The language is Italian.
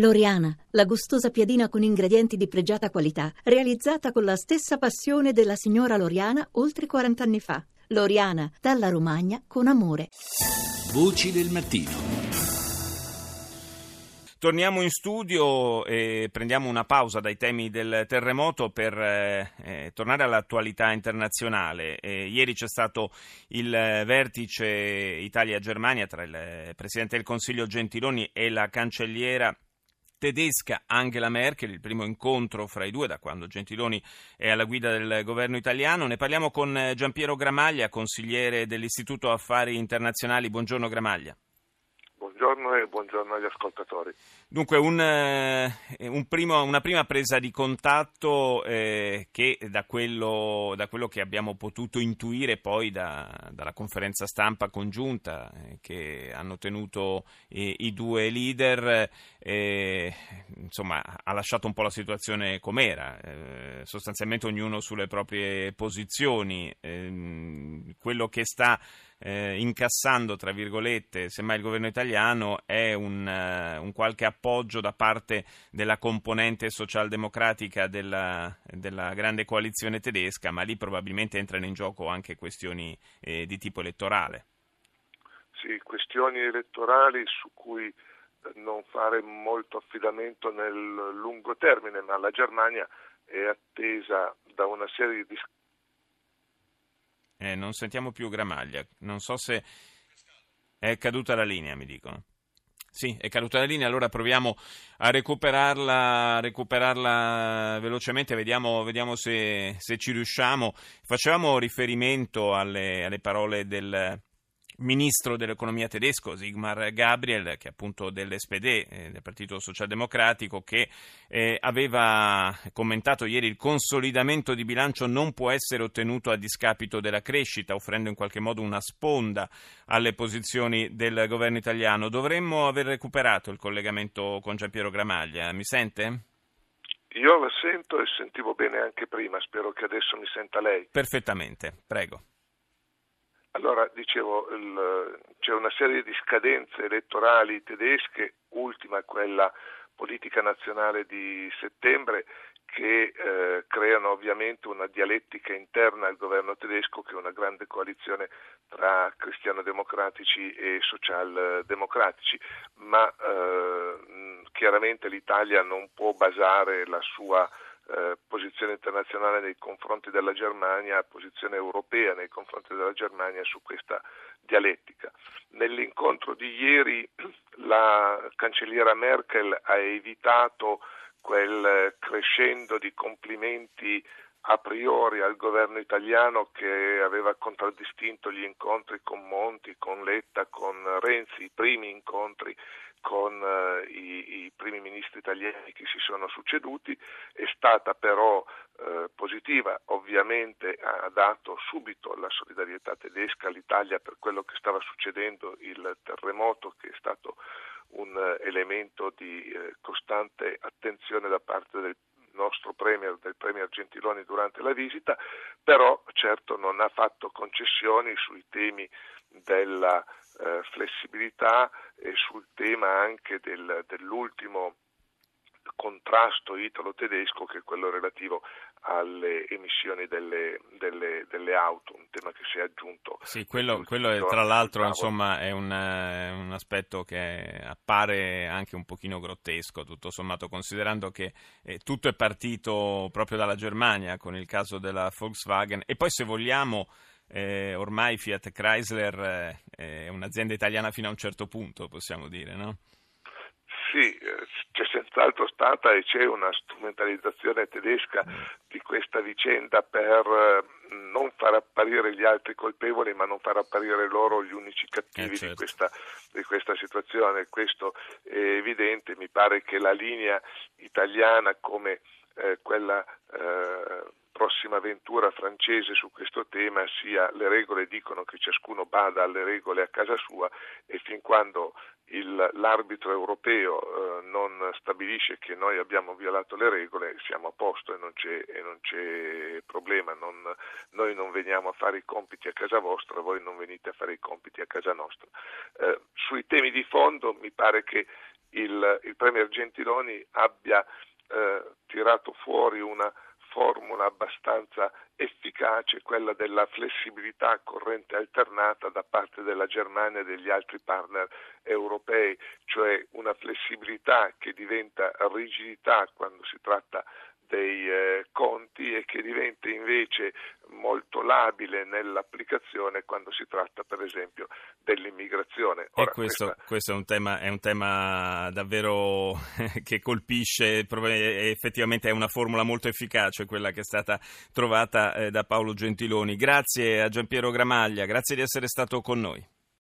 Loriana, la gustosa piadina con ingredienti di pregiata qualità, realizzata con la stessa passione della signora Loriana oltre 40 anni fa. Loriana, dalla Romagna con amore. Voci del mattino. Torniamo in studio e prendiamo una pausa dai temi del terremoto per eh, eh tornare all'attualità internazionale. Eh, ieri c'è stato il vertice Italia-Germania tra il Presidente del Consiglio Gentiloni e la cancelliera tedesca Angela Merkel, il primo incontro fra i due da quando Gentiloni è alla guida del governo italiano. Ne parliamo con eh, Giampiero Gramaglia, consigliere dell'Istituto Affari Internazionali. Buongiorno Gramaglia. Buongiorno e buongiorno agli ascoltatori. Dunque, un, eh, un primo, una prima presa di contatto eh, che da quello, da quello, che abbiamo potuto intuire poi da, dalla conferenza stampa congiunta eh, che hanno tenuto i due leader, eh, insomma, ha lasciato un po' la situazione com'era, eh, sostanzialmente ognuno sulle proprie posizioni. Ehm, quello che sta eh, incassando, tra virgolette, semmai il governo italiano, è un, uh, un, qualche appoggio da parte della componente socialdemocratica della, della, grande coalizione tedesca, ma lì probabilmente entrano in gioco anche questioni eh, di tipo elettorale. Sì, questioni elettorali su cui eh, non fare molto affidamento nel lungo termine, ma la Germania è attesa da una serie di eh, non sentiamo più Gramaglia. Non so se è caduta la linea, mi dicono. Sì, è caduta la linea, allora proviamo a recuperarla, recuperarla velocemente, vediamo, vediamo se, se, ci riusciamo. Facevamo riferimento alle, alle parole del, ministro dell'economia tedesco Sigmar Gabriel, che è appunto dell'SPD, eh, del Partito Socialdemocratico, che eh, aveva commentato ieri il consolidamento di bilancio non può essere ottenuto a discapito della crescita, offrendo in qualche modo una sponda alle posizioni del governo italiano. Dovremmo aver recuperato il collegamento con Giampiero Gramaglia. Mi sente? Io la sento e sentivo bene anche prima, spero che adesso mi senta lei. Perfettamente, prego. Allora, dicevo, il, c'è una serie di scadenze elettorali tedesche, ultima quella politica nazionale di settembre, che eh, creano ovviamente una dialettica interna al governo tedesco che è una grande coalizione tra cristiano-democratici e social-democratici, ma eh, chiaramente l'Italia non può basare la sua eh, posizione internazionale nei confronti della Germania, posizione europea nei confronti della Germania su questa dialettica. Nell'incontro di ieri la cancelliera Merkel ha evitato quel crescendo di complimenti a priori al governo italiano che aveva contraddistinto gli incontri con Monti, con Letta, con Renzi, i primi incontri con eh, i, i, primi ministri italiani che si sono succeduti, è stata però eh, positiva, ovviamente ha dato subito la solidarietà tedesca all'Italia per quello che stava succedendo, il terremoto che è stato un eh, elemento di eh, costante attenzione da parte del nostro premier, del premier Gentiloni durante la visita, però certo non ha fatto concessioni sui temi della eh, flessibilità e sul tema anche del, dell'ultimo contrasto italo-tedesco che è quello relativo alle emissioni delle, delle, delle, auto, un tema che si è aggiunto. Sì, quello, quello è, tra l'altro insomma, è un, un, aspetto che appare anche un pochino grottesco, tutto sommato, considerando che eh, tutto è partito proprio dalla Germania con il caso della Volkswagen e poi se vogliamo eh, ormai Fiat Chrysler eh, è un'azienda italiana fino a un certo punto, possiamo dire, no? Sì, eh, c'è senz'altro stata e c'è una strumentalizzazione tedesca di questa vicenda per eh, non far apparire gli altri colpevoli ma non far apparire loro gli unici cattivi eh certo. di, questa, di, questa, situazione. Questo è evidente, mi pare che la linea italiana come eh, quella eh, prossima avventura francese su questo tema sia le regole dicono che ciascuno bada alle regole a casa sua e fin quando il, l'arbitro europeo eh, non stabilisce che noi abbiamo violato le regole siamo a posto e non c'è, e non c'è problema, non, noi non veniamo a fare i compiti a casa vostra, voi non venite a fare i compiti a casa nostra. Eh, sui temi di fondo mi pare che il, il Premier Gentiloni abbia eh, tirato fuori una formula abbastanza efficace, quella della flessibilità corrente alternata da parte della Germania e degli altri partner europei, cioè una flessibilità che diventa rigidità quando si tratta dei eh, conti e che diventa invece molto labile nell'applicazione quando si tratta per esempio dell'immigrazione. Ora, e questo, questa... questo è, un tema, è, un tema, davvero che colpisce, effettivamente è una formula molto efficace quella che è stata trovata eh, da Paolo Gentiloni. Grazie a Giampiero Gramaglia, grazie di essere stato con noi.